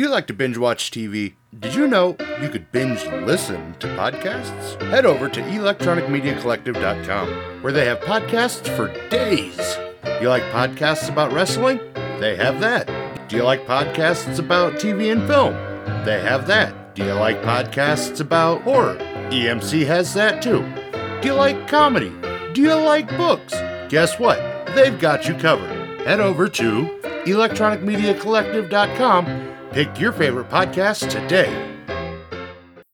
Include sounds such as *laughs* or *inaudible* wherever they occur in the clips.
You like to binge watch TV? Did you know you could binge listen to podcasts? Head over to electronicmediacollective.com where they have podcasts for days. You like podcasts about wrestling? They have that. Do you like podcasts about TV and film? They have that. Do you like podcasts about horror? EMC has that too. Do you like comedy? Do you like books? Guess what? They've got you covered. Head over to electronicmediacollective.com. Pick your favorite podcast today.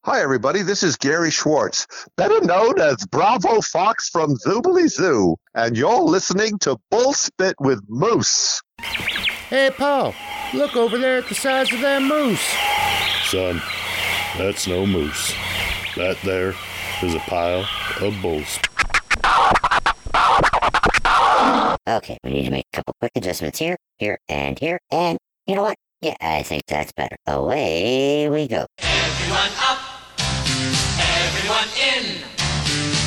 Hi, everybody. This is Gary Schwartz, better known as Bravo Fox from Zoobilee Zoo, and you're listening to Bull Spit with Moose. Hey, Paul, look over there at the size of that moose. Son, that's no moose. That there is a pile of bulls. Okay, we need to make a couple quick adjustments here, here, and here, and you know what? Yeah, I think that's better. Away we go. Everyone up, everyone in.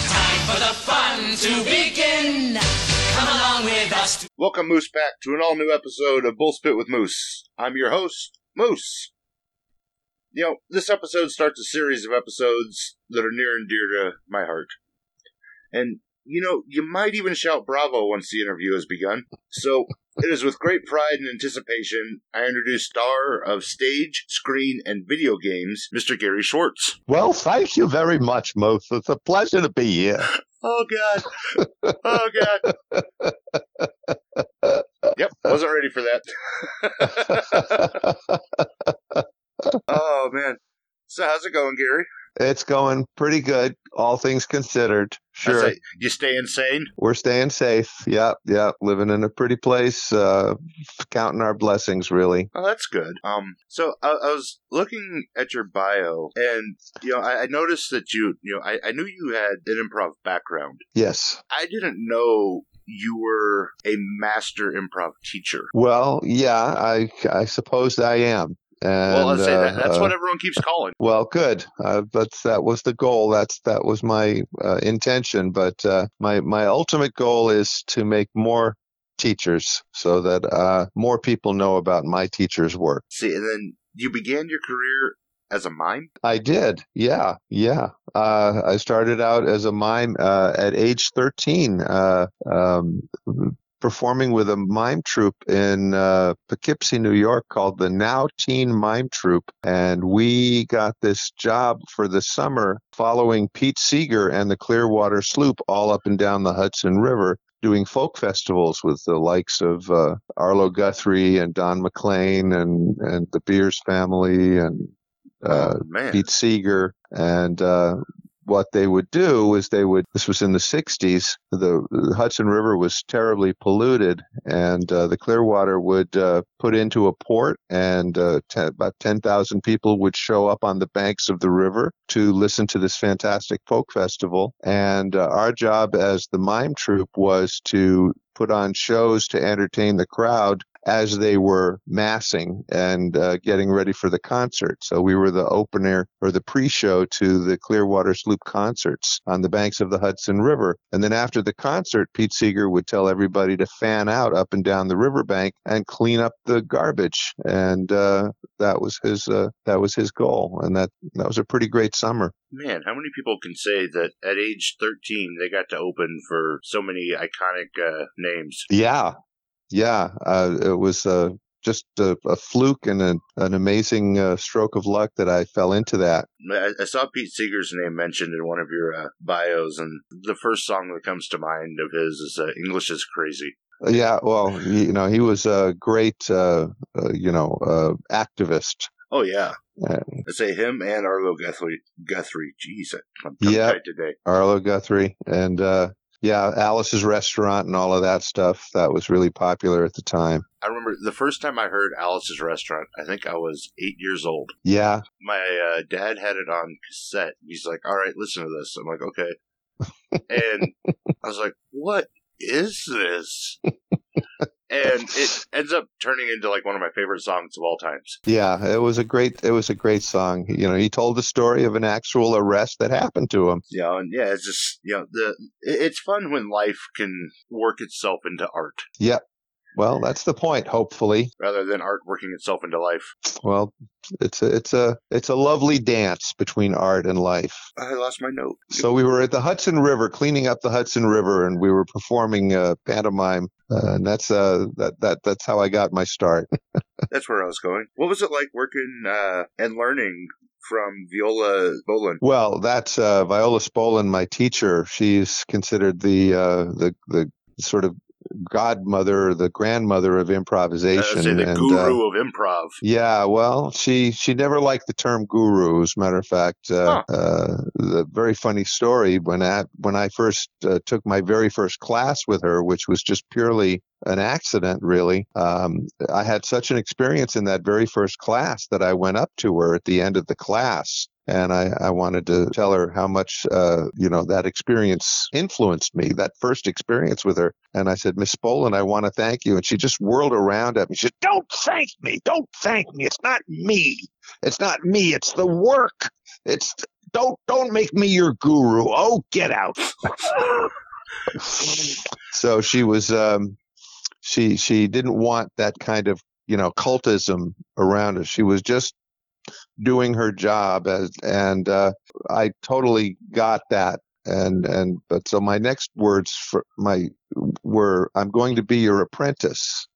Time for the fun to begin. Come along with us. Welcome, Moose, back to an all new episode of Bullspit with Moose. I'm your host, Moose. You know, this episode starts a series of episodes that are near and dear to my heart. And, you know, you might even shout bravo once the interview has begun. So, it is with great pride and anticipation I introduce star of stage, screen, and video games, Mr. Gary Schwartz. Well, thank you very much, Moose. It's a pleasure to be here. *laughs* Oh, God. Oh, God. Yep, wasn't ready for that. *laughs* *laughs* oh, man. So, how's it going, Gary? It's going pretty good, all things considered. Sure. you staying sane? We're staying safe. Yep, yep. Living in a pretty place, uh, counting our blessings, really. Oh, that's good. Um, so I, I was looking at your bio, and you know, I, I noticed that you, you know, I, I knew you had an improv background. Yes. I didn't know you were a master improv teacher. Well, yeah, I, I suppose I am. And, well, let's say that. uh, That's uh, what everyone keeps calling. Well, good. Uh, that's that was the goal. That's that was my uh, intention. But uh, my my ultimate goal is to make more teachers, so that uh, more people know about my teachers' work. See, and then you began your career as a mime. I did. Yeah, yeah. Uh, I started out as a mime uh, at age 13, uh, um, performing with a mime troupe in uh, Poughkeepsie, New York, called the Now Teen Mime Troupe, and we got this job for the summer following Pete Seeger and the Clearwater Sloop all up and down the Hudson River. Doing folk festivals with the likes of uh, Arlo Guthrie and Don McLean and, and the Beers family and uh, oh Pete Seeger, and uh, what they would do is they would. This was in the '60s. The, the Hudson River was terribly polluted, and uh, the Clearwater would uh, put into a port, and uh, te- about 10,000 people would show up on the banks of the river to listen to this fantastic folk festival. And uh, our job as the mime troupe was to put on shows to entertain the crowd as they were massing and uh, getting ready for the concert. So we were the opener or the pre-show to the Clearwater Sloop concerts on the banks of the Hudson River. And then after the concert, Pete Seeger would tell everybody to fan out up and down the riverbank and clean up the garbage. And uh, that was his uh, that was his goal. And that that was a pretty great summer. man, how many people can say that at age thirteen they got to open for so many iconic uh, names? Yeah, yeah. Uh, it was uh, just a, a fluke and a, an amazing uh, stroke of luck that I fell into that. I, I saw Pete Seeger's name mentioned in one of your uh, bios, and the first song that comes to mind of his is uh, "English is Crazy." Yeah, well, you know, he was a great, uh, uh, you know, uh, activist. Oh yeah, Uh, I say him and Arlo Guthrie. Guthrie, jeez, I'm Yeah. tied today. Arlo Guthrie, and uh, yeah, Alice's Restaurant and all of that stuff. That was really popular at the time. I remember the first time I heard Alice's Restaurant. I think I was eight years old. Yeah, My uh, dad had it on cassette. He's like, "All right, listen to this." I'm like, "Okay," *laughs* and I was like, "What is this?" And it ends up turning into like one of my favorite songs of all times. yeah, it was a great, it was a great song. You know, he told the story of an actual arrest that happened to him. Yeah, and yeah, it's just you know the it's fun when life can work itself into art. Yep. Well, that's the point. Hopefully, rather than art working itself into life. well, it's a it's a it's a lovely dance between art and life. I lost my note. So we were at the Hudson River, cleaning up the Hudson River, and we were performing uh, pantomime. Uh, and that's uh, that that that's how I got my start. *laughs* That's where I was going. What was it like working uh, and learning from Viola Spolin? Well, that's uh, Viola Spolin, my teacher. She's considered the uh, the the sort of godmother, the grandmother of improvisation. say the and, uh, guru of improv. Yeah, well, she she never liked the term guru. As a matter of fact, uh, uh, the very funny story when I when I first uh, took my very first class with her, which was just purely an accident, really. Um, I had such an experience in that very first class that I went up to her at the end of the class. And I, I wanted to tell her how much, uh, you know, that experience influenced me, that first experience with her. And I said, Miss Spolin, I want to thank you. And she just whirled around at me. She said, Don't thank me. Don't thank me. It's not me. It's not me. It's the work. It's don't don't make me your guru. Oh, get out. *laughs* so she was um she she didn't want that kind of, you know, cultism around her. She was just doing her job as and uh I totally got that and and but so my next words for my were I'm going to be your apprentice.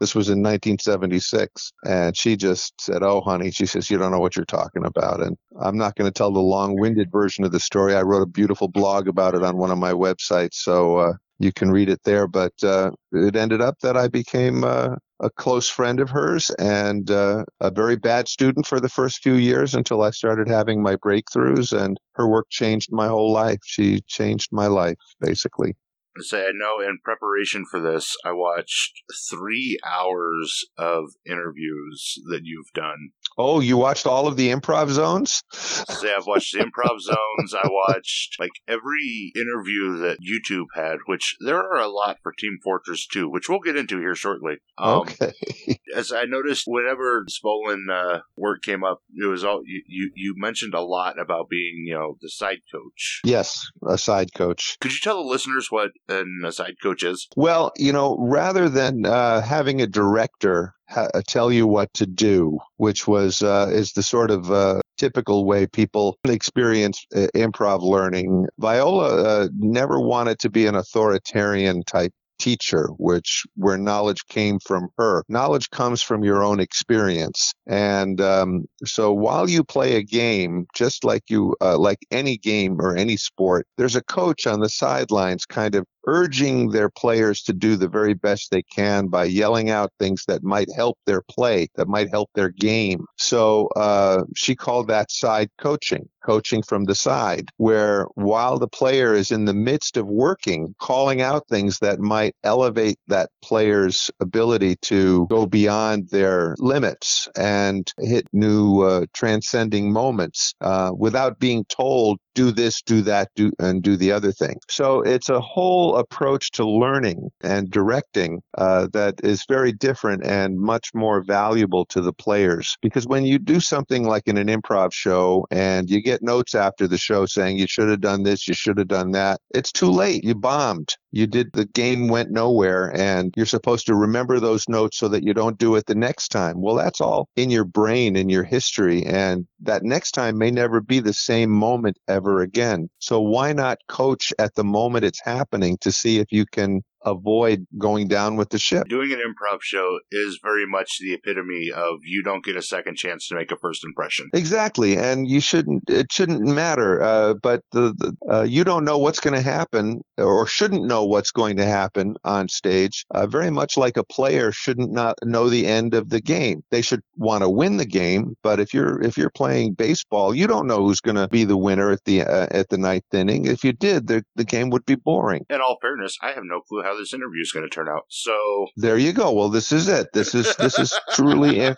This was in 1976, and she just said, "Oh, honey," she says, "you don't know what you're talking about." And I'm not going to tell the long-winded version of the story. I wrote a beautiful blog about it on one of my websites, so uh, you can read it there. But uh, it ended up that I became uh, a close friend of hers and uh, a very bad student for the first few years until I started having my breakthroughs, and her work changed my whole life. She changed my life, basically. To say I know in preparation for this, I watched three hours of interviews that you've done. Oh, you watched all of the improv zones? Say I've watched the improv *laughs* zones. I watched like every interview that YouTube had, which there are a lot for Team Fortress 2, which we'll get into here shortly. Um, okay. *laughs* As I noticed, whenever Spolin uh, work came up, it was all you, you. You mentioned a lot about being, you know, the side coach. Yes, a side coach. Could you tell the listeners what an, a side coach? Well, you know, rather than uh, having a director ha- tell you what to do, which was uh, is the sort of uh, typical way people experience uh, improv learning, Viola uh, never wanted to be an authoritarian type teacher which where knowledge came from her. Knowledge comes from your own experience. And um, so while you play a game just like you uh, like any game or any sport there's a coach on the sidelines kind of urging their players to do the very best they can by yelling out things that might help their play that might help their game. So uh, she called that side coaching coaching from the side, where while the player is in the midst of working, calling out things that might elevate that player's ability to go beyond their limits and hit new uh, transcending moments uh, without being told, do this, do that, do and do the other thing. So it's a whole approach to learning and directing uh, that is very different and much more valuable to the players. Because when you do something like in an improv show and you get notes after the show saying you should have done this, you should have done that, it's too late. You bombed. You did the game went nowhere and you're supposed to remember those notes so that you don't do it the next time. Well, that's all in your brain, in your history. And that next time may never be the same moment ever again. So why not coach at the moment it's happening to see if you can avoid going down with the ship? Doing an improv show is very much the epitome of you don't get a second chance to make a first impression. Exactly, and you shouldn't. It shouldn't matter. Uh, but the, the uh, you don't know what's going to happen, or shouldn't know what's going to happen on stage. Uh, very much like a player shouldn't not know the end of the game. They should want to win the game, but if you're if you're playing baseball, you don't know who's going to be the winner at the uh, at the ninth inning. If you did, the the game would be boring. In all fairness, I have no clue how this interview is going to turn out. So There you go. Well, this is it. This is this is truly im-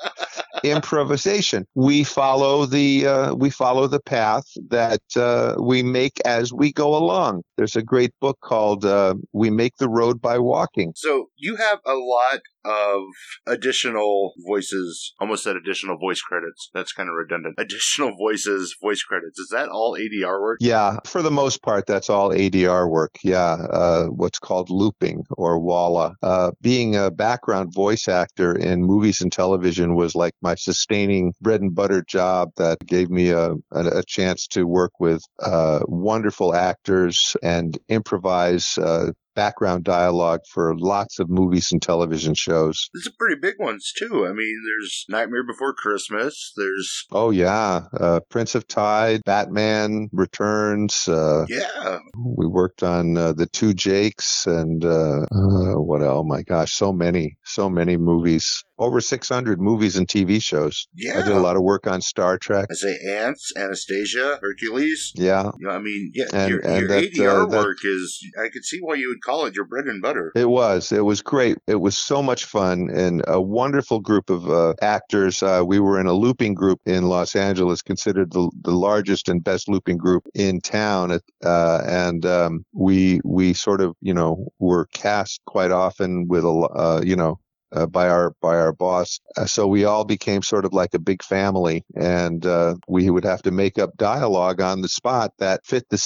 improvisation. We follow the uh, we follow the path that uh, we make as we go along. There's a great book called uh, "We Make the Road by Walking." So you have a lot of additional voices. Almost said additional voice credits. That's kind of redundant. *laughs* Additional voices, voice credits. Is that all ADR work? Yeah, for the most part, that's all ADR work. Yeah, uh, what's called looping or walla. Uh, being a background voice actor in movies and television was like my sustaining bread and butter job that gave me a, a, a chance to work with uh, wonderful actors and improvise uh, background dialogue for lots of movies and television shows. There's some pretty big ones too. I mean, there's Nightmare Before Christmas. There's Oh yeah, uh, Prince of Tide, Batman Returns. Uh, yeah, we worked on uh, the Two Jakes and uh, uh, what? Oh my gosh, so many, so many movies. Over 600 movies and TV shows. yeah. I did a lot of work on Star Trek. I say Ants, Anastasia, Hercules. Yeah, You know, I mean, yeah, And- your, and your that, ADR uh, that- work is. I could see why you would call it your bread and butter. It was. It was great. It was so much fun and a wonderful group of uh, actors. Uh, we were in a looping group in Los Angeles, considered the, the largest and best looping group in town. Uh, and um, we we sort of you know were cast quite often with a uh, you know. Uh, by our by our boss, uh, so we all became sort of like a big family, and uh, we would have to make up dialogue on the spot that fit the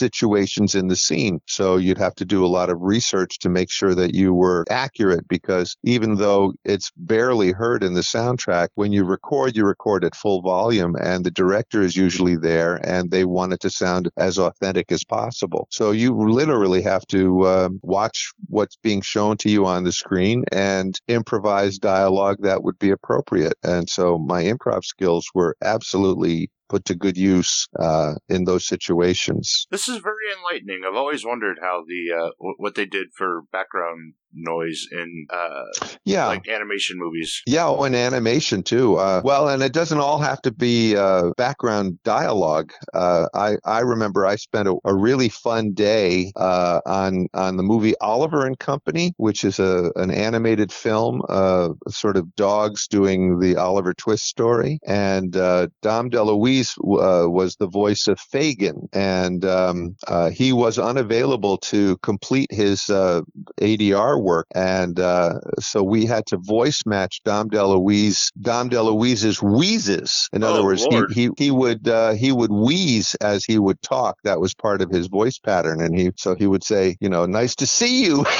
situations in the scene. So you'd have to do a lot of research to make sure that you were accurate because even though it's barely heard in the soundtrack, when you record, you record at full volume and the director is usually there and they want it to sound as authentic as possible. So you literally have to um, watch what's being shown to you on the screen and improvise dialogue that would be appropriate. And so my improv skills were absolutely put to good use uh, in those situations. This is very enlightening. I've always wondered how the uh, w- what they did for background noise in uh, Yeah. like animation movies. Yeah, oh, and animation too. Uh, well, and it doesn't all have to be uh, background dialogue. Uh, I I remember I spent a, a really fun day uh, on on the movie Oliver and Company, which is a an animated film, uh, sort of dogs doing the Oliver Twist story, and uh, Dom DeLuise uh, was the voice of Fagin, and um, uh, he was unavailable to complete his uh, ADR work, and uh, so we had to voice match Dom DeLuise, Dom DeLuise's wheezes. In other Oh, words, he, he he would uh, he would wheeze as he would talk. That was part of his voice pattern, and he so he would say, you know, nice to see you. *laughs*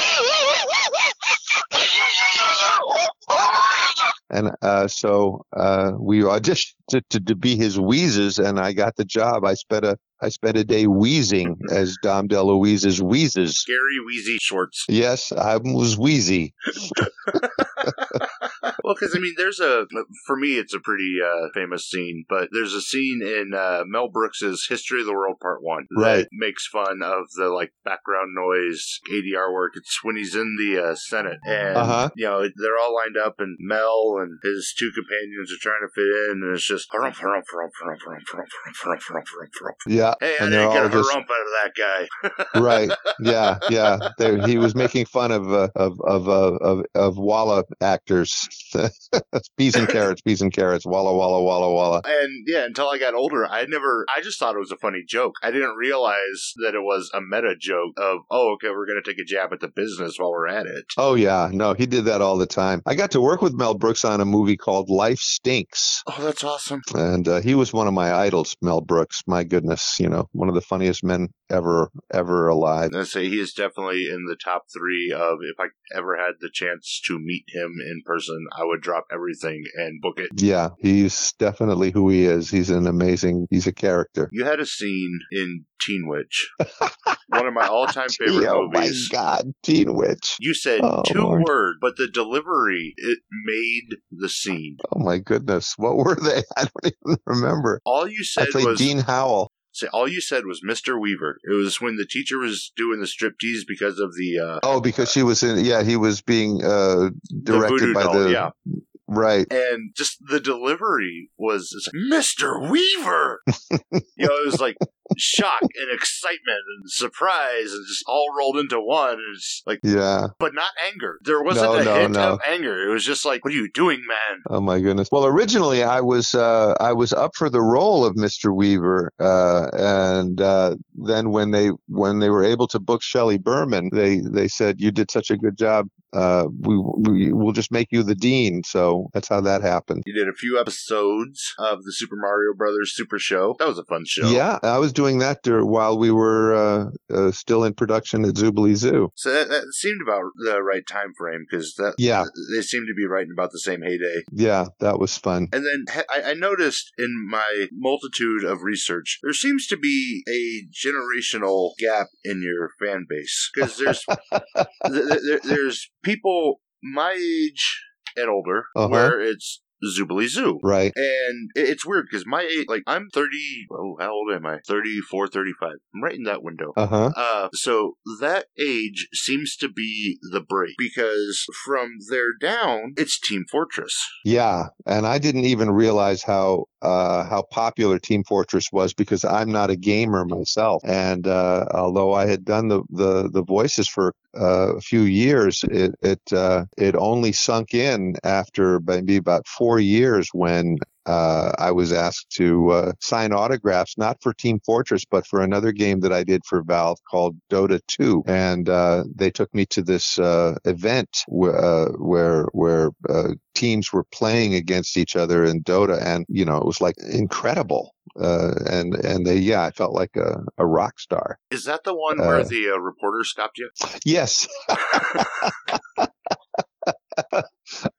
And uh, so uh, we auditioned to, *laughs* to, to be his wheezes, and I got the job. I spent a I spent a day wheezing *laughs* as Dom DeLuise's wheezes. Scary Wheezy Shorts. Yes, I was wheezy. *laughs* Well, because I mean, there's a for me, it's a pretty uh, famous scene, but there's a scene in uh, Mel Brooks's History of the World Part One that Right. makes fun of the like background noise ADR work. It's when he's in the uh, Senate, and Uh-huh. you know they're all lined up, and Mel and his two companions are trying to fit in, and it's just harumph, harumph, harumph, harumph, harumph, harumph, harumph, harumph, harumph, harumph. Yeah, Hey, I didn't get a just harump out of that guy. *laughs* right. Yeah, yeah. They, he was making fun of uh, of of uh, of of Walla actors. *laughs* peas and carrots, peas and carrots. Walla walla walla walla. And yeah, until I got older, I never, I just thought it was a funny joke. I didn't realize that it was a meta joke of, oh, okay, we're going to take a jab at the business while we're at it. Oh yeah, no, he did that all the time. I got to work with Mel Brooks on a movie called Life Stinks. Oh, that's awesome. And uh, he was one of my idols, Mel Brooks. My goodness, you know, one of the funniest men ever, ever alive. I say he is definitely in the top three of if I ever had the chance to meet him in person, I would drop everything and book it. Yeah, he's definitely who he is. He's an amazing, he's a character. You had a scene in Teen Witch, *laughs* one of my all-time favorite oh movies. Oh my God, Teen Witch. You said Oh, two Lord. words, but the delivery it made the scene. Oh my goodness, what were they? *laughs* I don't even remember. All you I said played was Dean Howell. Say, all you said was Mr. Weaver. It was when the teacher was doing the striptease because of the uh, Oh, because she was in. Yeah, he was being uh, directed voodoo by doll, the yeah. right. And just the delivery was like, Mr. Weaver. *laughs* you know, it was like shock and excitement and surprise and just all rolled into one. It's like, Yeah. but not anger. There wasn't No, a no, hint no. of anger. It was just like, what are you doing, man? Oh my goodness. Well, originally I was uh, I was up for the role of Mr. Weaver, uh, and uh, then when they when they were able to book Shelley Berman, they they said you did such a good job. Uh, we, we will just make you the dean. So that's how that happened. You did a few episodes of the Super Mario Brothers Super Show. That was a fun show. Yeah, I was doing that dur- while we were uh, uh, still in production at Zoobilee Zoo. So that, that seemed about the right time frame because that Yeah, they seemed to be writing about the same heyday. yeah, that was fun. And then I, I noticed in my multitude of research, there seems to be a generational gap in your fan base because there's *laughs* th- th- there, there's people my age and older Uh-huh. where it's Zoobilee Zoo. Right. And it's weird because my age, like, I'm 30, oh, how old am I? 34, 35. I'm right in that window. Uh huh. Uh, so that age seems to be the break because from there down, it's Team Fortress. Yeah, and I didn't even realize how uh, how popular Team Fortress was because I'm not a gamer myself. And uh, although I had done the the, the voices for uh, a few years, it it uh, it only sunk in after maybe about four years when. Uh, I was asked to uh, sign autographs, not for Team Fortress, but for another game that I did for Valve called Dota 2. And uh, they took me to this uh, event where uh, where, where uh, teams were playing against each other in Dota, and you know it was like incredible. Uh, and and they yeah, I felt like a, a rock star. Is that the one where the uh, reporter stopped you? Yes. *laughs* *laughs*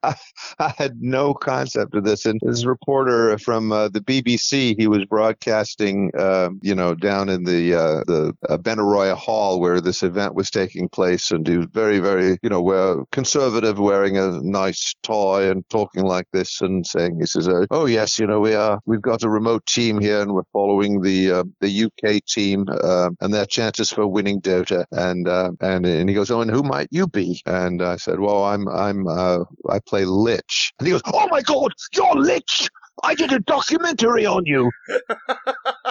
*laughs* I, had no concept of this. And this reporter from uh, the BBC, he was broadcasting, uh, you know, down in the uh, the uh, Benaroya Hall where this event was taking place, and he was very, very, you know, well, conservative, wearing a nice tie and talking like this, and saying, "He says, uh, oh yes, you know, we are, we've got a remote team here, and we're following the uh, the UK team uh, and their chances for winning Dota." And and and he goes, "Oh, and who might you be?" And I said, "Well, I'm I'm I play Lich." And he goes, "Oh my God, you're Lich! I did a documentary on you." *laughs*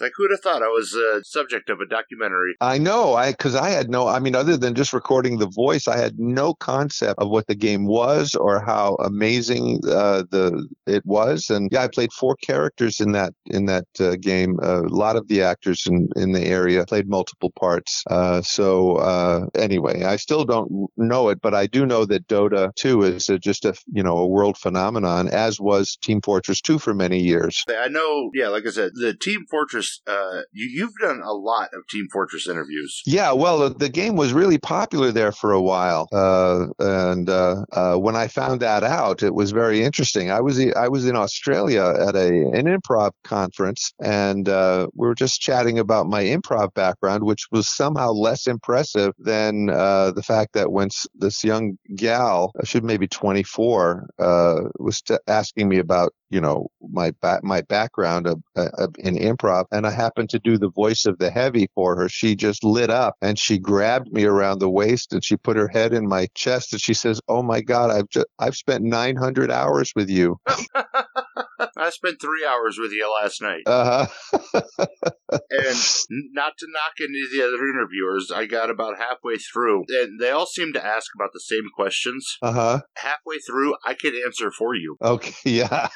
Like, who'd have thought I was uh, subject of a documentary? I know, I because I had no. I mean, other than just recording the voice, I had no concept of what the game was or how amazing uh, the it was. And yeah, I played four characters in that in that uh, game. a lot of the actors in in the area played multiple parts. Uh, so uh, anyway, I still don't know it, but I do know that Dota 2 is a, just a you know a world phenomenon, as was Team Fortress 2 for many years. I know, yeah, like I said, the Team Fortress, uh, you, you've done a lot of Team Fortress interviews. Yeah, well, the, game was really popular there for a while, uh, and uh, uh, when I found that out, it was very interesting. I was I was in Australia at a an improv conference, and uh, we were just chatting about my improv background, which was somehow less impressive than uh, the fact that when this young gal, she maybe 24, uh, was t- asking me about you know my ba- my background of, of in improv, and I happened to do the voice of the heavy for her. She just lit up and she grabbed me around the waist and she put her head in my chest and she says, "Oh my God, I've just I've spent 900 hours with you." *laughs* I spent three hours with you last night. Uh huh. And not to knock any of the other interviewers, I got about halfway through, and they all seemed to ask about the same questions. Uh huh. Halfway through, I could answer for you. Okay. *laughs* Yeah.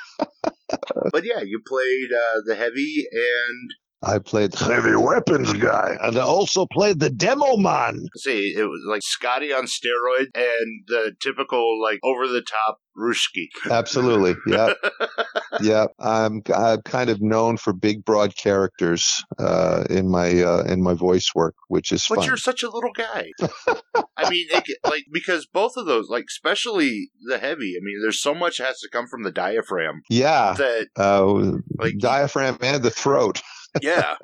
But yeah, you played uh, the heavy, and I played the heavy weapons guy, and I also played the demo man. see, it was like Scotty on steroids and the typical like over the top Rushki. Absolutely. Yeah. *laughs* yeah. I'm I'm kind of known for big, broad characters uh, in my uh, in my voice work, which is But fun. you're such a little guy. *laughs* I mean, it, like because both of those, like especially the heavy. I mean, there's so much has to come from the diaphragm yeah. that, Uh, like, diaphragm and the throat. Yeah,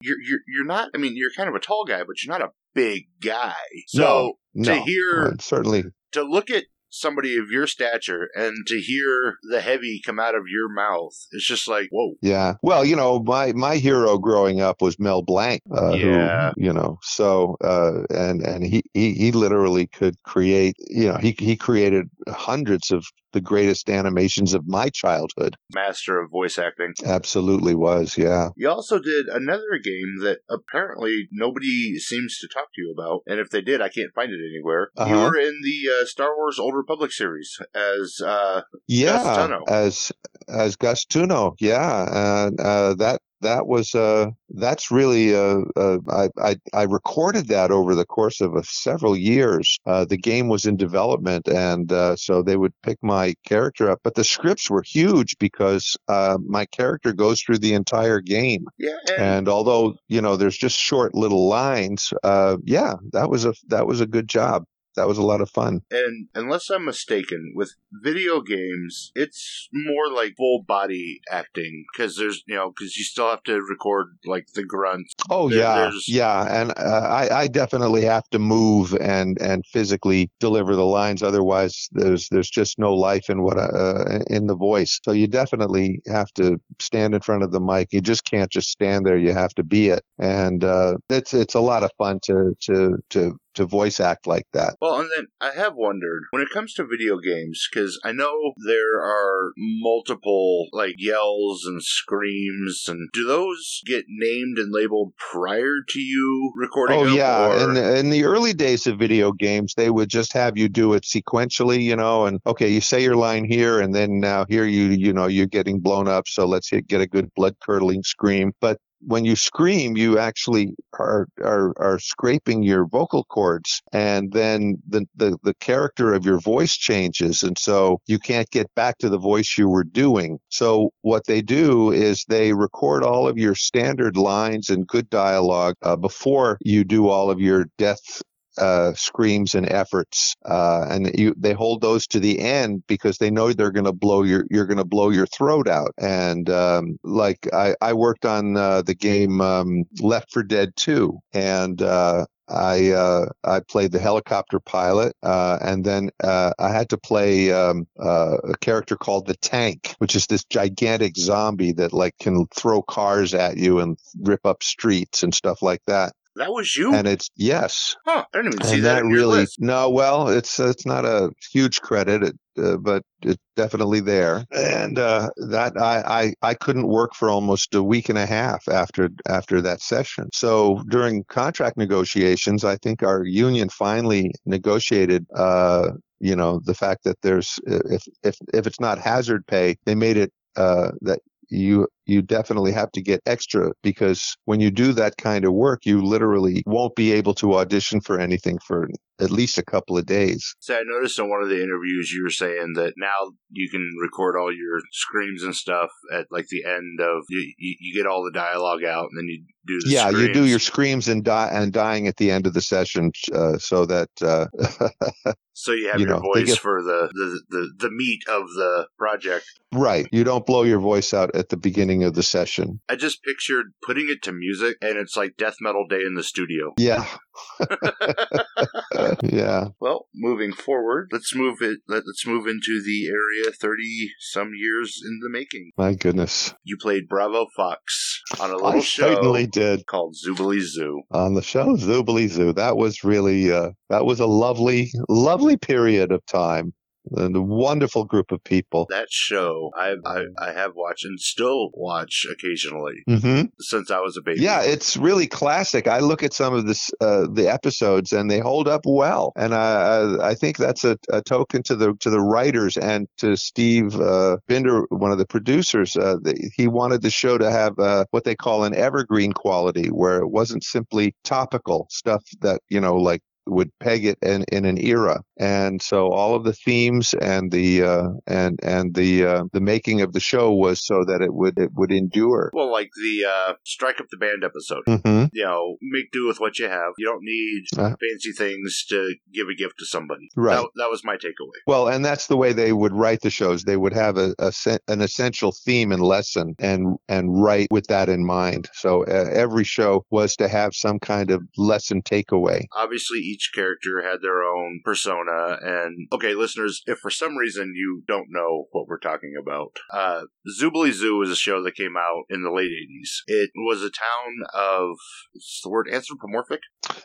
you're you're you're not. I mean, you're kind of a tall guy, but you're not a big guy. So No, to hear, uh, certainly. to look at somebody of your stature and to hear the heavy come out of your mouth, it's just like whoa. Yeah. Well, you know, my my hero growing up was Mel Blanc. Uh, Yeah. Who, you know, so uh, and and he, he he literally could create. You know, he he created hundreds of the greatest animations of my childhood. Master of voice acting. Absolutely was, yeah. You also did another game that apparently nobody seems to talk to you about, and if they did, I can't find it anywhere. You Uh-huh. were in the uh, Star Wars Old Republic series as uh, Yeah, Tuno. as as Gus Tuno, yeah, and uh, that that was uh, that's really uh, uh, I, I I recorded that over the course of several years. Uh, the game was in development, and uh, so they would pick my character up, but the scripts were huge because uh, my character goes through the entire game, yeah, and, and although you know there's just short little lines, uh, yeah, that was a that was a good job. That was a lot of fun. and unless I'm mistaken, with video games, it's more like full body acting because there's you know because you still have to record like the grunts. Oh There- yeah, there's- yeah, and uh, I, I definitely have to move and and physically deliver the lines. Otherwise, there's there's just no life in what I, uh, in the voice. So you definitely have to stand in front of the mic. You just can't just stand there. You have to be it, and uh, it's it's a lot of fun to to to to voice act like that. Well, and then I have wondered when it comes to video games because I know there are multiple like yells and screams, and do those get named and labeled prior to you recording? Oh yeah, or- in in the early days of video games, they would just have you do it sequentially, you know, and okay, you say your line here, and then now here you you know you're getting blown up, so let's hit, get a good blood curdling scream. But when you scream, you actually are are are scraping your vocal cords, and then the the the character of your voice changes, and so you can't get back to the voice you were doing. So what they do is they record all of your standard lines and good dialogue uh, before you do all of your death uh, screams and efforts, uh, and you they hold those to the end because they know they're going to blow your you're going to blow your throat out. And um, like I, I worked on uh, the game um, Left 4 Dead 2, and uh, I uh, I played the helicopter pilot, uh, and then uh, I had to play um, uh, a character called the Tank, which is this gigantic zombie that like can throw cars at you and rip up streets and stuff like that. That was you, And it's yes, huh? I didn't even see and that, that in your really list. no. Well, it's it's not a huge credit, it, uh, but it's definitely there. And uh, that I, I I couldn't work for almost a week and a half after after that session. So during contract negotiations, I think our union finally negotiated. Uh, you know the fact that there's if if if it's not hazard pay, they made it uh, that you you definitely have to get extra because when you do that kind of work, you literally won't be able to audition for anything for at least a couple of days. So I noticed in one of the interviews you were saying that now you can record all your screams and stuff at like the end of you. You, you get all the dialogue out, and then you do the yeah, you do your screams and die and dying at the end of the session, uh, so that uh, *laughs* So you have you your know, voice get- for the, the, the, the meat of the project. right, you don't blow your voice out at the beginning of the session. I just pictured putting it to music, and it's like death metal day in the studio. *laughs* Yeah, *laughs* yeah. Well, moving forward, let's move it. Let, let's move into the area thirty some years in the making. My goodness, You played Bravo Fox on a little show certainly did. called Zoobilee Zoo. on the show Zoobilee Zoo. That was really uh, that was a lovely, lovely period of time. And a wonderful group of people. That show I I, I have watched and still watch occasionally hmm since I was a baby. Yeah, it's really classic. I look at some of this uh, the episodes and they hold up well, and I I, I think that's a, a token to the to the writers and to Steve uh, Binder, one of the producers. Uh, the, he wanted the show to have uh, what they call an evergreen quality, where it wasn't simply topical stuff that you know like would peg it in, in an era. And so all of the themes and the uh, and and the uh, the making of the show was so that it would it would endure. Well, like the uh, Strike Up the Band episode. hmm You know, make do with what you have. You don't need Uh. fancy things to give a gift to somebody. Right. That, that was my takeaway. Well, and that's the way they would write the shows. They would have a, a an essential theme and lesson, and and write with that in mind. So uh, every show was to have some kind of lesson takeaway. Obviously, each character had their own persona. And okay, listeners, if for some reason you don't know what we're talking about, uh, Zoobilee Zoo was a show that came out in the late 80s. It was a town of, the word anthropomorphic?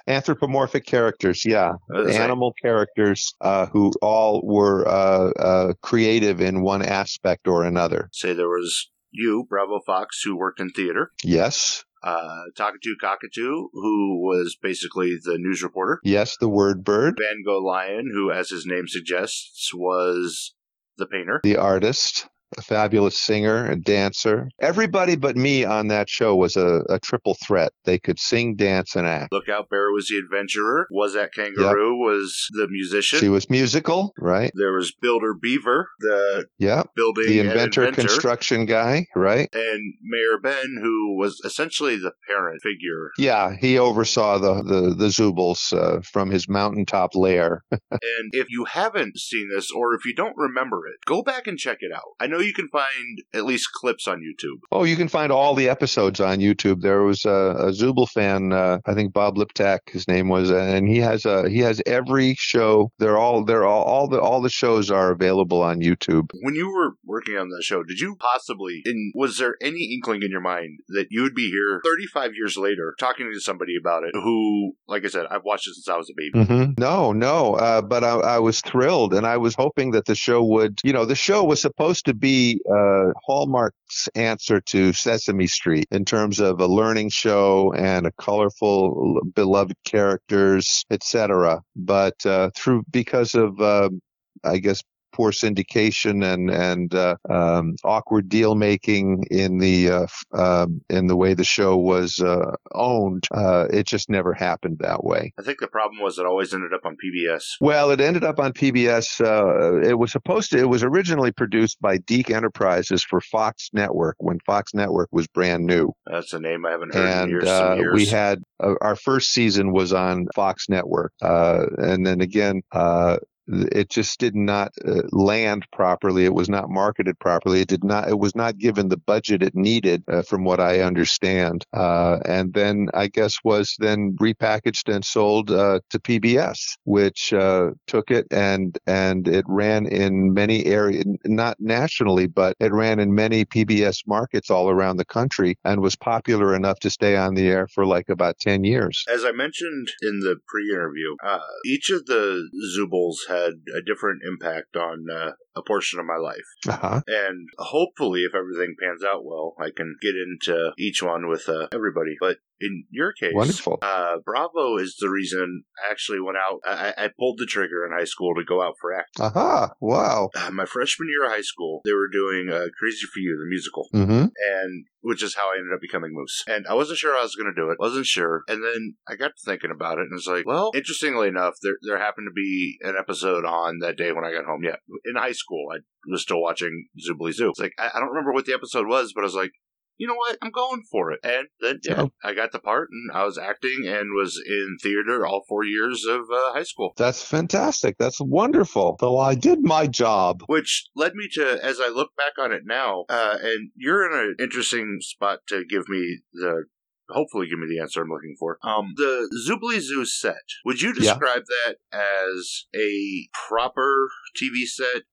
Anthropomorphic characters, yeah. Uh, like- Animal characters uh, who all were uh, uh, creative in one aspect or another. say there was you, Bravo Fox, who worked in theater. Yes, Uh, Talkatoo Cockatoo, who was basically the news reporter. yes, the word bird, Van Gogh Lion, who, as his name suggests, was the painter. the artist, a fabulous singer, and dancer. Everybody but me on that show was a, a triple threat. They could sing, dance, and act. Lookout Bear was the adventurer. Whazzat Kangaroo was the musician. She was musical, right? there was Builder Beaver, the Yeah. building The inventor, inventor. construction guy, right? and Mayor Ben, who was essentially the parent figure. Yeah, he oversaw the the, the Zoobles uh, from his mountaintop lair. *laughs* And if you haven't seen this, or if you don't remember it, go back and check it out. I know you can find at least clips on YouTube. Oh, you can find all the episodes on YouTube. There was a, a Zooble fan, uh, I think Bob Liptak, his name was, and he has a he has every show. They're all they're all all the all the shows are available on YouTube. When you were working on the show, did you possibly, and was there any inkling in your mind that you would be here 35 years later talking to somebody about it who, like I said, I've watched it since I was a baby? hmm No, no, uh, but I, I was thrilled, and I was hoping that the show would, you know, the show was supposed to be uh, Hallmark's answer to Sesame Street in terms of a learning show and a colorful, beloved characters, etc. But uh, through because of, uh, I guess. Poor syndication and and uh, um, awkward deal making in the uh, um in the way the show was uh, owned, uh, it just never happened that way. I think the problem was it always ended up on PBS. Well, it ended up on PBS. Uh, it was supposed to. It was originally produced by DIC Enterprises for Fox Network when Fox Network was brand new, That's a name I haven't heard in and years. uh, some years. we had uh, our first season was on Fox Network, uh, and then again. It just did not uh, land properly. It was not marketed properly. It did not. It was not given the budget it needed, uh, from what I understand. Uh, and then I guess was then repackaged and sold uh, to PBS, which uh, took it and and it ran in many areas, not nationally, but it ran in many PBS markets all around the country and was popular enough to stay on the air for like about ten years. As I mentioned in the pre-interview, uh, each of the Zoobles had a different impact on uh, a portion of my life. Uh-huh. And hopefully, if everything pans out well, I can get into each one with uh, everybody. But in your case, Wonderful. Uh, Bravo is the reason I actually went out. I, I pulled the trigger in high school to go out for acting. Aha! Wow. Uh, my freshman year of high school, they were doing uh, Crazy for You, the musical Mm-hmm. and which is how I ended up becoming Moose. And I wasn't sure I was going to do it. Wasn't sure. And then I got to thinking about it, and it's like, well, interestingly enough, there there happened to be an episode on that day when I got home. Yeah, in high school, I was still watching Zoobilee Zoo. It's like I, I don't remember what the episode was, but I was like. You know what? I'm going for it. And then, yeah, Oh. I got the part and I was acting and was in theater all four years of uh, high school. That's fantastic. That's wonderful. So I did my job. which led me to as i look back on it now uh, and you're in an interesting spot to give me the hopefully give me the answer i'm looking for um the zoobilee zoo set would you Yeah. describe that as a proper tv set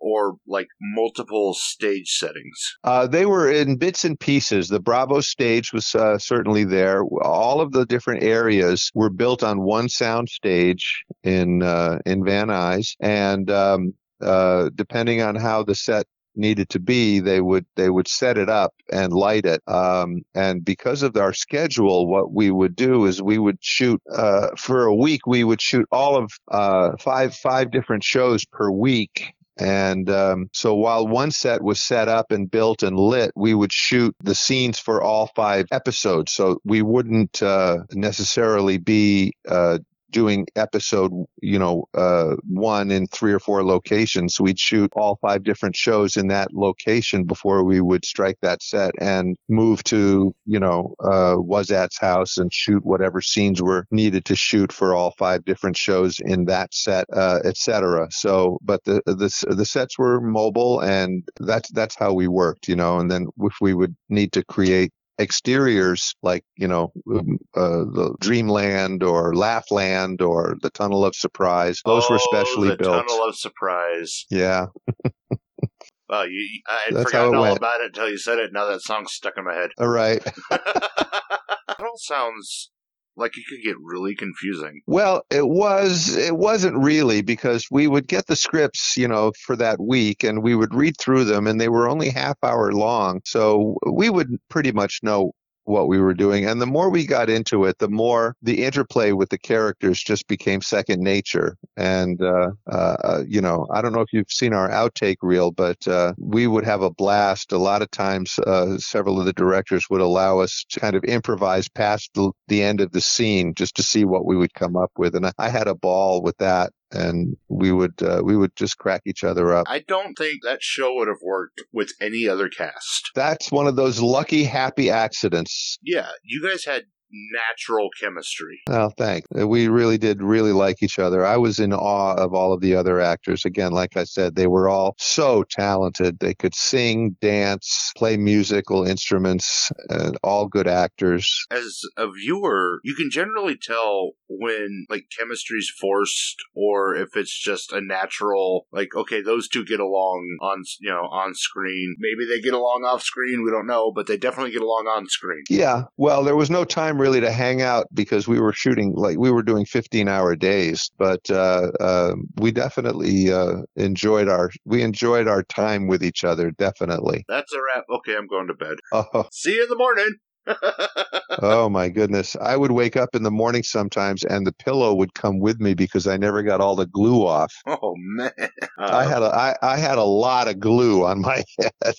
or like multiple stage settings Uh, they were in bits and pieces. The Bravo stage was uh, certainly there. All of the different areas were built on one sound stage in uh, in Van Nuys, and um, uh, depending on how the set needed to be, they would they would set it up and light it. Um, and because of our schedule, what we would do is we would shoot uh, for a week. We would shoot all of uh, five five different shows per week. And um, so while one set was set up and built and lit, we would shoot the scenes for all five episodes. So we wouldn't uh, necessarily be uh, doing episode, you know, uh, one in three or four locations. We'd shoot all five different shows in that location before we would strike that set and move to, you know, uh, Whazzat's house and shoot whatever scenes were needed to shoot for all five different shows in that set, uh, et cetera. So, but the, the, the sets were mobile and that's, that's how we worked, you know, and then if we would need to create exteriors like, you know, um, uh, the Dreamland or Laughland or the Tunnel of Surprise. Those were Oh, specially the built. Tunnel of Surprise. Yeah. Well, you, I had That's forgotten all went. about it until you said it. Now that song's stuck in my head. All right. *laughs* it all sounds like it could get really confusing. Well, it was, it wasn't really because we would get the scripts, you know, for that week and we would read through them and they were only half hour long. So we would pretty much know what we were doing. And the more we got into it, the more the interplay with the characters just became second nature. And, uh, uh, you know, I don't know if you've seen our outtake reel, but, uh, we would have a blast. A lot of times, uh, several of the directors would allow us to kind of improvise past the, the end of the scene just to see what we would come up with. And I, I had a ball with that. And we would uh, we would just crack each other up. I don't think that show would have worked with any other cast. That's one of those lucky happy accidents Yeah, you guys had natural chemistry. Well, thanks. Uh, We really did really like each other. I was in awe of all of the other actors. Again, like I said, they were all so talented. They could sing, dance, play musical instruments, and all good actors. As a viewer, you can generally tell when like chemistry's forced or if it's just a natural like okay, those two get along on you know on screen. Maybe they get along off screen, we don't know, but they definitely get along on screen. Yeah. Well, there was no time really to hang out because we were shooting like we were doing 15 hour days, but, uh, uh, we definitely, uh, enjoyed our, we enjoyed our time with each other. Definitely. That's a wrap. Okay, I'm going to bed. *laughs* Oh, See you in the morning. *laughs* Oh my goodness. I would wake up in the morning sometimes and the pillow would come with me because I never got all the glue off. *laughs* oh man. I Uh, had a I, I had a lot of glue on my *laughs* head.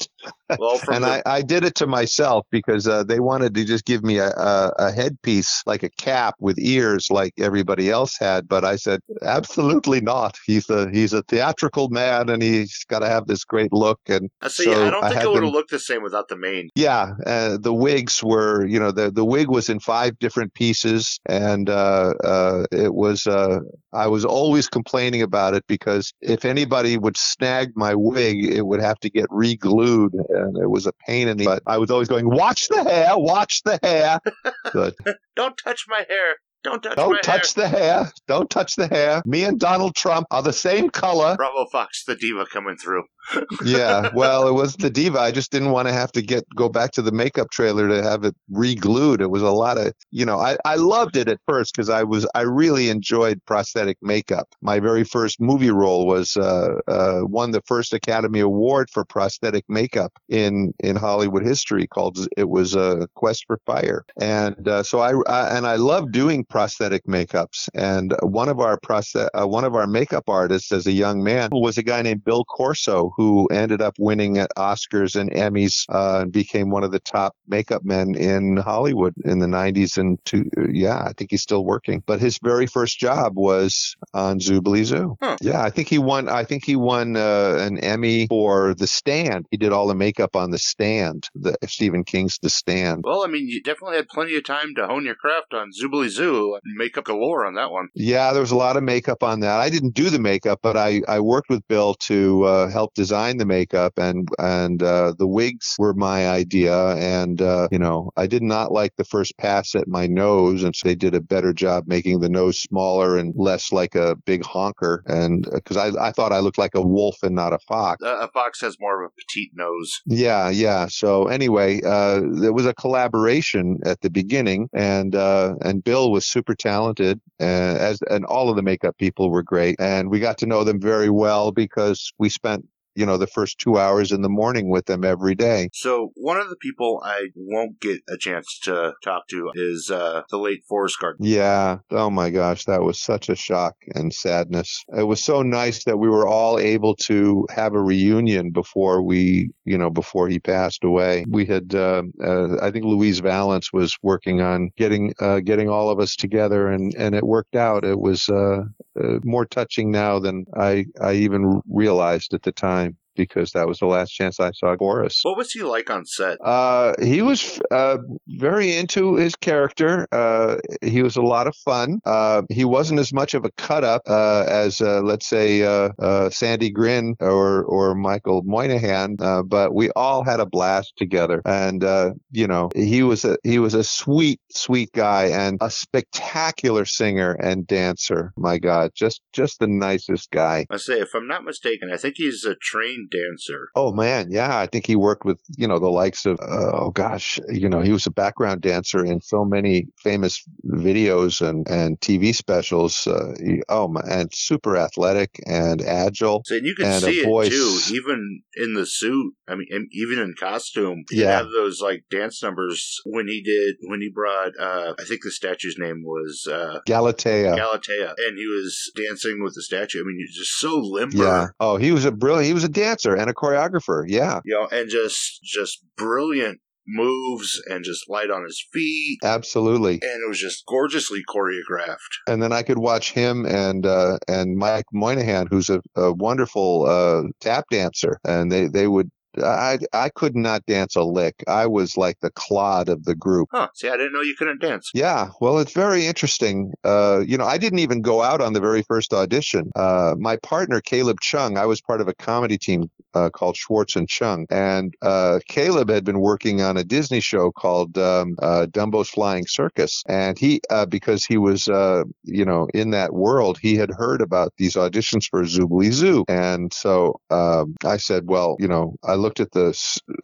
well and the, I, I did it to myself because uh, they wanted to just give me a, a, a headpiece like a cap with ears like everybody else had, but I said absolutely not. He's a he's a theatrical man and he's got to have this great look and I see. so I don't think had it would have looked the same without the mane. yeah, uh, the wigs were, you know, the the wig was in five different pieces, and uh, uh, it was. Uh, I was always complaining about it because if anybody would snag my wig, it would have to get re-glued, and it was a pain in the. But I was always going, "Watch the hair, watch the hair." *laughs* But Don't touch my hair. Don't touch don't touch the hair. Don't touch the hair. Me and Donald Trump are the same color. Bravo Fox, the diva coming through. *laughs* yeah, well, it was the diva. I just didn't want to have to get go back to the makeup trailer to have it re-glued. It was a lot of, you know, I, I loved it at first because I was I really enjoyed prosthetic makeup. My very first movie role was uh, uh, won the first Academy Award for prosthetic makeup in in Hollywood history. Called it was a Quest for Fire, and uh, so I, I and I love doing prosthetic makeups. And one of our prosthet uh, one of our makeup artists as a young man was a guy named Bill Corso who ended up winning at Oscars and Emmys uh, and became one of the top makeup men in Hollywood in the 90s. And to, yeah, I think he's still working. But his very first job was on Zoobilee Zoo. Huh. Yeah, I think he won. I think he won uh, an Emmy for The Stand. He did all the makeup on The Stand, the Stephen King's The Stand. Well, I mean, you definitely had plenty of time to hone your craft on Zoobilee Zoo. Makeup galore on that one. Yeah, there was a lot of makeup on that. I didn't do the makeup, but I, I worked with Bill to uh, help design the makeup, and and uh, the wigs were my idea. And uh, you know, I did not like the first pass at my nose, and so they did a better job making the nose smaller and less like a big honker. And because I I thought I looked like a wolf and not a fox. Uh, a fox has more of a petite nose. Yeah, yeah. So anyway, uh, there was a collaboration at the beginning, and uh, and Bill was super talented, uh, as and all of the makeup people were great, and we got to know them very well because we spent you know the first two hours in the morning with them every day. So one of the people I won't get a chance to talk to is uh, the late Forrest Gardner. Yeah. Oh my gosh, that was such a shock and sadness. It was so nice that we were all able to have a reunion before we, you know, before he passed away. We had, uh, uh, I think Louise Vallance was working on getting, uh, getting all of us together and, and it worked out. It was, uh, uh, more touching now than I, I even realized at the time. Because that was the last chance I saw Boris. What was he like on set? Uh, he was uh, very into his character. Uh, he was a lot of fun. Uh, he wasn't as much of a cut up uh, as, uh, let's say, uh, uh, Sandy Grin or or Michael Moynihan, uh, but we all had a blast together. And uh, you know, he was a he was a sweet, sweet guy and a spectacular singer and dancer. My God, just just the nicest guy. I say, if I'm not mistaken, I think he's a trained dancer. Oh man, yeah, I think he worked with you know the likes of uh, oh gosh, you know he was a background dancer in so many famous videos and and TV specials. Uh, he, oh my, and super athletic and agile. So you can And see it voice. too, even in the suit. I mean, and even in costume. He Yeah. have those like dance numbers when he did when he brought. uh I think the statue's name was uh Galatea. Galatea, and he was dancing with the statue. I mean, he's just so limber. yeah. Oh, he was a brilliant. He was a dancer and a choreographer. Yeah. you know, and just just brilliant moves and just light on his feet. Absolutely. And it was just gorgeously choreographed. And then I could watch him and uh, and Mike Moynihan, who's a, a wonderful uh, tap dancer, and they they would. I I could not dance a lick. I was like the clod of the group. Huh. See, I didn't know you couldn't dance. Yeah, well, it's very interesting. Uh, you know, I didn't even go out on the very first audition. Uh, my partner, Caleb Chung, I was part of a comedy team uh, called Schwartz and Chung, and uh, Caleb had been working on a Disney show called um, uh, Dumbo's Flying Circus, and he, uh, because he was, uh, you know, in that world, he had heard about these auditions for Zoobilee Zoo, and so um, I said, well, you know, I looked at the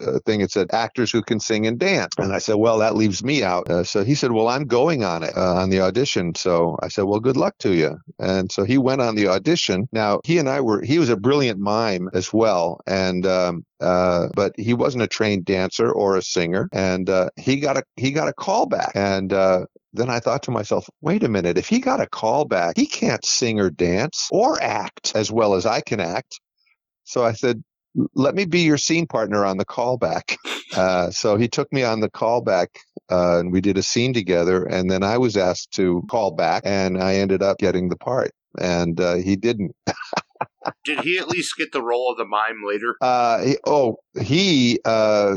uh, thing. It said actors who can sing and dance, and I said, well, that leaves me out. Uh, so he said, well, I'm going on it uh, on the audition. So I said, well, good luck to you. And so he went on the audition. Now he and I were. He was a brilliant mime as well, and um, uh, but he wasn't a trained dancer or a singer, and uh, he got a he got a call back, and. Uh, then I thought to myself, wait a minute, if he got a call back, he can't sing or dance or act as well as I can act. So I said, let me be your scene partner on the callback. Uh, so he took me on the callback, uh, and we did a scene together. And then I was asked to call back, and I ended up getting the part. And uh, he didn't. *laughs* Did he at least get the role of the mime later? *laughs* Uh, he, oh, he, uh,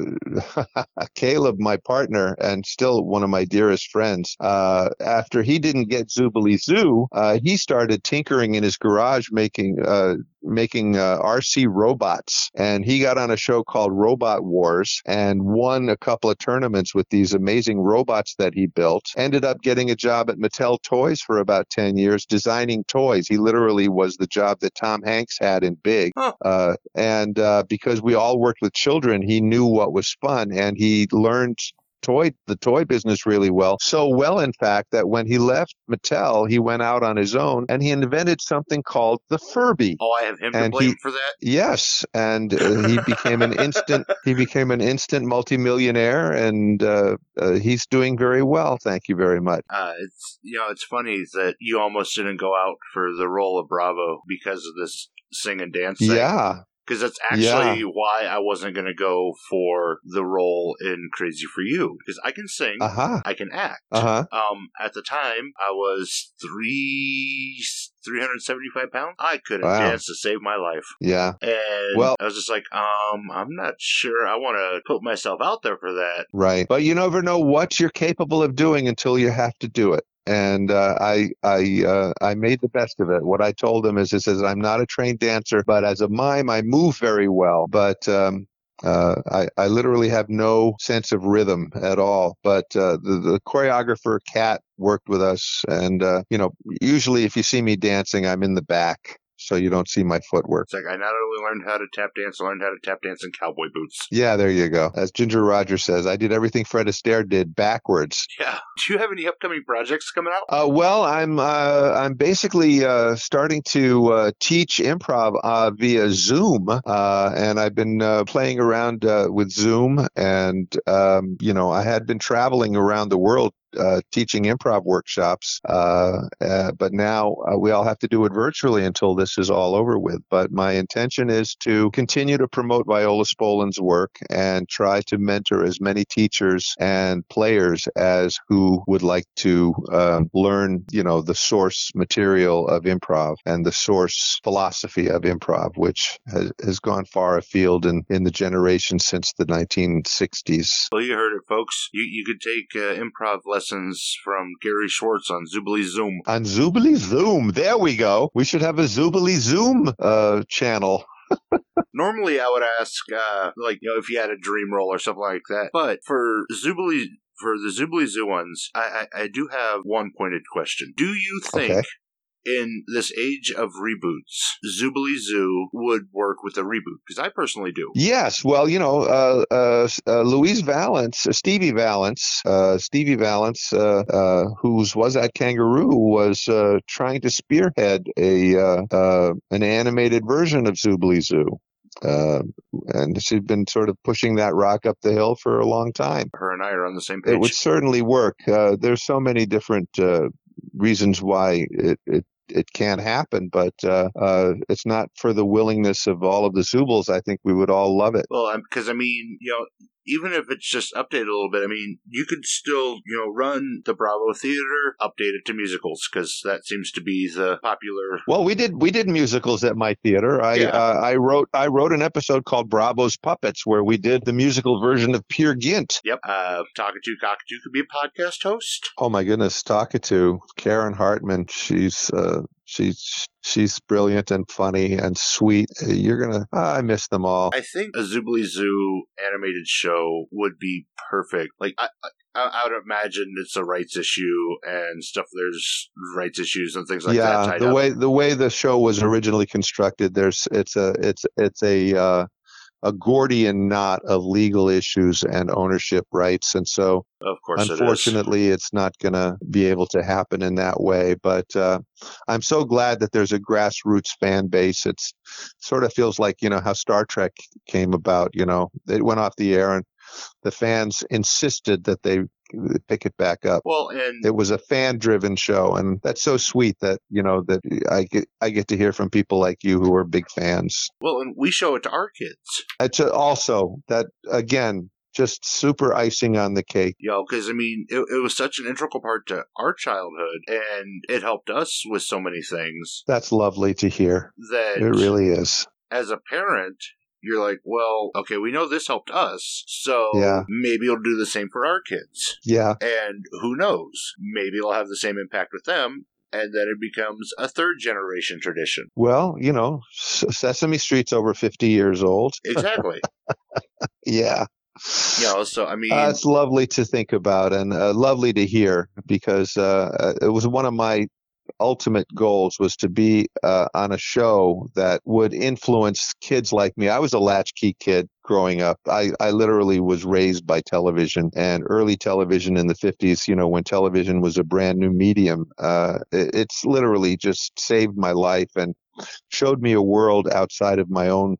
*laughs* Caleb, my partner, and still one of my dearest friends. Uh, after he didn't get Zoobilee Zoo, uh, he started tinkering in his garage, making uh, making uh, RC robots, and he got on a show called Robot Wars and won a couple of tournaments with these amazing robots that he built. Ended up getting a job at Mattel Toys for about ten years, designing toys. He literally was the job that Tom Hanks had in Big. Huh. Uh, and uh, because we all worked with children, he knew what was fun, and he learned toy the toy business really well. So well, in fact, that when he left Mattel, he went out on his own and he invented something called the Furby. Oh, I have him to And blame he- for that. Yes, and uh, he became an instant he became an instant multimillionaire, and uh, uh, he's doing very well. Thank you very much. Uh, it's you know, it's funny that you almost didn't go out for the role of Bravo because of this sing and dance thing. Yeah, because that's actually why I wasn't going to go for the role in Crazy for You because I can sing, uh huh, I can act. uh huh. Um, at the time, I was three three hundred seventy five pounds. I couldn't Wow. dance to save my life, Yeah, and Well- I was just like, um, I'm not sure I want to put myself out there for that. right. But you never know what you're capable of doing until you have to do it. And uh, I I uh, I made the best of it. What I told him is, it says I'm not a trained dancer, but as a mime, I move very well. But um, uh, I, I literally have no sense of rhythm at all. But uh, the, the choreographer, Kat, worked with us. And, uh, you know, usually if you see me dancing, I'm in the back. So you don't see my footwork. It's like I not only learned how to tap dance, I learned how to tap dance in cowboy boots. Yeah, there you go. As Ginger Rogers says, I did everything Fred Astaire did backwards. Yeah. *laughs* Do you have any upcoming projects coming out? Uh, well, I'm uh, I'm basically uh, starting to uh, teach improv uh, via Zoom, uh, and I've been uh, playing around uh, with Zoom, and um, you know I had been traveling around the world uh, teaching improv workshops. Uh, uh, but now uh, we all have to do it virtually until this is all over with. But my intention is to continue to promote Viola Spolin's work and try to mentor as many teachers and players as who would like to uh, learn, you know, the source material of improv and the source philosophy of improv, which has, has gone far afield in, in the generation since the 1960s. Well, you heard it, folks. You, you could take uh, improv lessons from Gary Schwartz on Zoobilee Zoom. On Zoobilee Zoom. There we go. We should have a Zoobilee Zoom uh, channel. *laughs* Normally, I would ask, uh, like, you know, if you had a dream role or something like that. But for Zoobilee, for the Zoobilee Zoo ones, I, I, I do have one pointed question. Do you think Okay. In this age of reboots, Zoobilee Zoo would work with a reboot? Because I personally do. Yes, well, you know, uh, uh, uh, Louise Vallance, uh, Stevie Vallance, uh, Stevie Vallance, uh, uh, who's was at Kangaroo, was uh, trying to spearhead a uh, uh, an animated version of Zoobilee Zoo. Uh, and she'd been sort of pushing that rock up the hill for a long time. Her and I are on the same page. It would certainly work. Uh, there's so many different uh, reasons why it, it it can't happen, but uh, uh, it's not for the willingness of all of the Zoobles. I think we would all love it. Well, because I mean, you know, even if it's just updated a little bit, I mean, you could still, you know, run the Bravo Theater, update it to musicals because that seems to be the popular. Well, we did we did musicals at my theater. I Yeah. uh, I wrote I wrote an episode called Bravo's Puppets where we did the musical version of Peer Gynt. Yep, uh, Talkatoo Cockatoo could be a podcast host. Oh my goodness, Talkatoo, Karen Hartman. She's uh, she's she's brilliant and funny and sweet. You're gonna I miss them all. I think a Zoobilee Zoo animated show would be perfect. Like, I, I, I would imagine it's a rights issue and stuff. There's rights issues and things like that. yeah, the up. way the way the show was originally constructed, there's it's a it's it's a uh, a Gordian knot of legal issues and ownership rights, and so of course, it unfortunately, it's not going to be able to happen in that way. But uh, I'm so glad that there's a grassroots fan base. It's sort of feels like you know how Star Trek came about. You know, it went off the air and the fans insisted that they pick it back up. Well, and It was a fan-driven show, and that's so sweet that you know that I get I get to hear from people like you who are big fans. well, and we show it to our kids. It's also that again, just super icing on the cake. know, because I mean, it, it was such an integral part to our childhood, and it helped us with so many things That's lovely to hear. that, It really is. as a parent, you're like, well, okay, we know this helped us, so Yeah. maybe it'll do the same for our kids, Yeah, and who knows, maybe it'll have the same impact with them. And then it becomes a third generation tradition. Well, you know, Sesame Street's over 50 years old. *laughs* Exactly. Yeah. you know, so I mean, Uh, it's lovely to think about and uh, lovely to hear because uh, uh, it was one of my ultimate goals was to be uh, on a show that would influence kids like me. I was a latchkey kid growing up. I, I literally was raised by television and early television in the 50s, you know, when television was a brand new medium. Uh, it, it's literally just saved my life and showed me a world outside of my own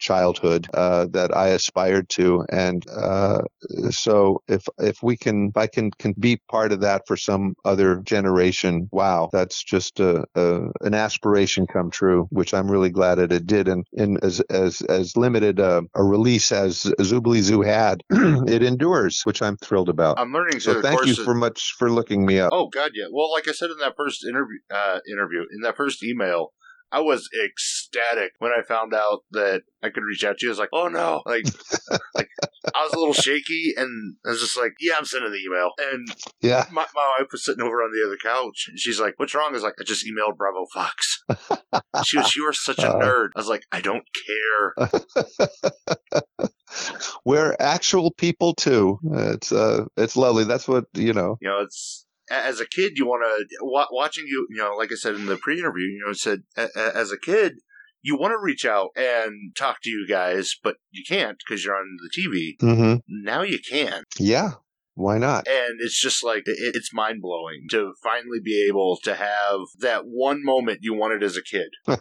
childhood uh, that I aspired to, and uh, so if if we can, if I can can be part of that for some other generation, wow, that's just a, a an aspiration come true, which I'm really glad that it did. And in as as as limited a, a release as Zoobilee Zoo had, *clears throat* it endures, which I'm thrilled about. I'm learning so thank you for much for looking me up. Oh God, yeah. Well, like I said in that first interview, uh, interview in that first email, I was ecstatic when I found out that I could reach out to you. I was like, oh no, like, *laughs* like I was a little shaky, and I was just like, yeah, I'm sending the email. And Yeah, my, my wife was sitting over on the other couch, and she's like, what's wrong? I was like, I just emailed Bravo Fox. *laughs* she was, you are such a Uh. nerd. I was like, I don't care. *laughs* we're actual people too. It's uh, it's lovely. That's what you know. You know, it's as a kid, you want to watching you. You know, like I said in the pre-interview, you know, it said as a kid, you want to reach out and talk to you guys, but you can't because you're on the TV. hmm Now you can. Yeah. Why not? And it's just like, it, it's mind blowing to finally be able to have that one moment you wanted as a kid. *laughs*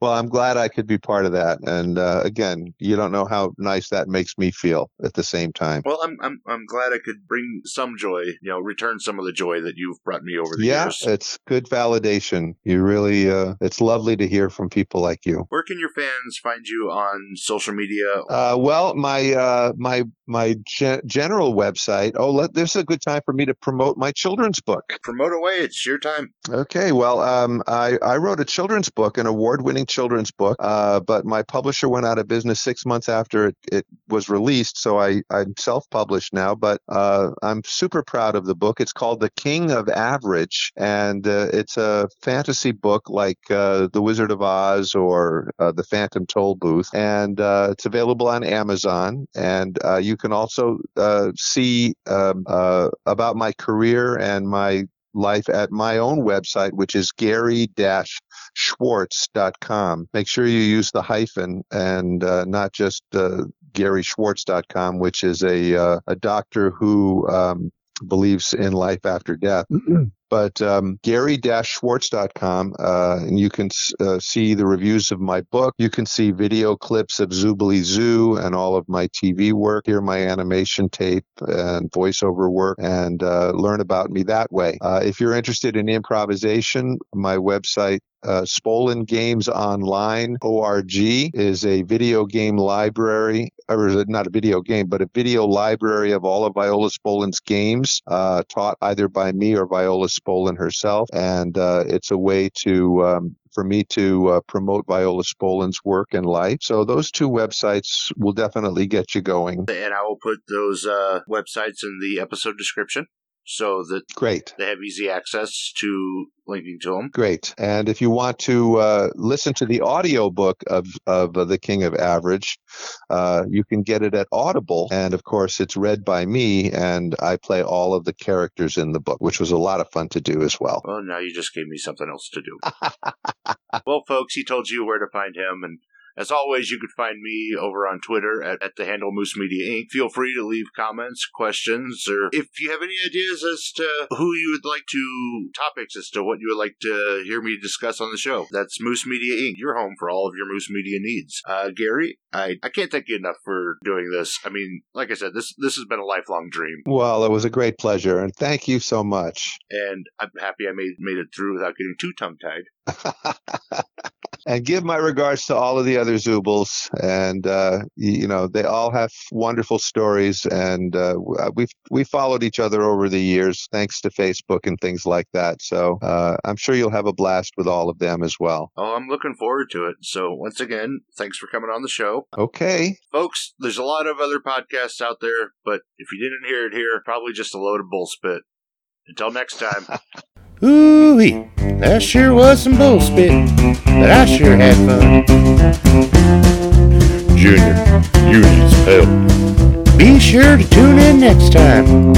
well, I'm glad I could be part of that. And uh, again, you don't know how nice that makes me feel at the same time. Well, I'm, I'm, I'm glad I could bring some joy, you know, return some of the joy that you've brought me over the yeah, years. Yeah, it's good validation. You really, uh, it's lovely to hear from people like you. Where can your fans find you on social media? Uh, well, my uh, my my ge- general website. Oh, let, this is a good time for me to promote my children's book. Promote away. It's your time. Okay, well, um, I, I wrote a children's book, an award winning children's book, uh, but my publisher went out of business six months after it, it was released. So I, I'm self published now, but uh, I'm super proud of the book. It's called The King of Average, and uh, it's a fantasy book like uh, The Wizard of Oz or uh, The Phantom Toll Booth. And uh, it's available on Amazon. And uh, you can also uh, see um, uh, about my career and my life at my own website, which is gary-schwartz.com. Make sure you use the hyphen and uh, not just uh, garyschwartz.com, which is a, uh, a doctor who um, believes in life after death. but um, gary-schwartz.com uh, and you can uh, see the reviews of my book you can see video clips of zoobilee zoo and all of my tv work hear my animation tape and voiceover work and uh, learn about me that way uh, if you're interested in improvisation my website uh, Spolin Games Online ORG is a video game library, or not a video game, but a video library of all of Viola Spolin's games, uh, taught either by me or Viola Spolin herself. And uh, it's a way to um, for me to uh, promote Viola Spolin's work and life. So those two websites will definitely get you going. And I will put those uh, websites in the episode description so that Great. they have easy access to linking to them. Great. And if you want to uh, listen to the audio book of, of uh, The King of Average, uh, you can get it at Audible. And of course, it's read by me, and I play all of the characters in the book, which was a lot of fun to do as well. Well, now you just gave me something else to do. *laughs* well, folks, he told you where to find him, and as always, you can find me over on Twitter at, at the handle Moose Media Inc. Feel free to leave comments, questions, or if you have any ideas as to who you would like to, topics as to what you would like to hear me discuss on the show. That's Moose Media Inc., your home for all of your Moose Media needs. Uh, Gary, I, I can't thank you enough for doing this. I mean, like I said, this, this has been a lifelong dream, Well, it was a great pleasure, and thank you so much. and I'm happy I made, made it through without getting too tongue tied. *laughs* and give my regards to all of the other Zoobles. And, uh, you, you know, they all have wonderful stories. And uh, we've we followed each other over the years, thanks to Facebook and things like that. So uh, I'm sure you'll have a blast with all of them as well. Oh, I'm looking forward to it. So, once again, thanks for coming on the show. Okay. Folks, there's a lot of other podcasts out there, but if you didn't hear it here, probably just a load of bullspit. Until next time, *laughs* Ooh wee, that sure was some bull spit, but I sure had fun. Junior, you need some help. Be sure to tune in next time.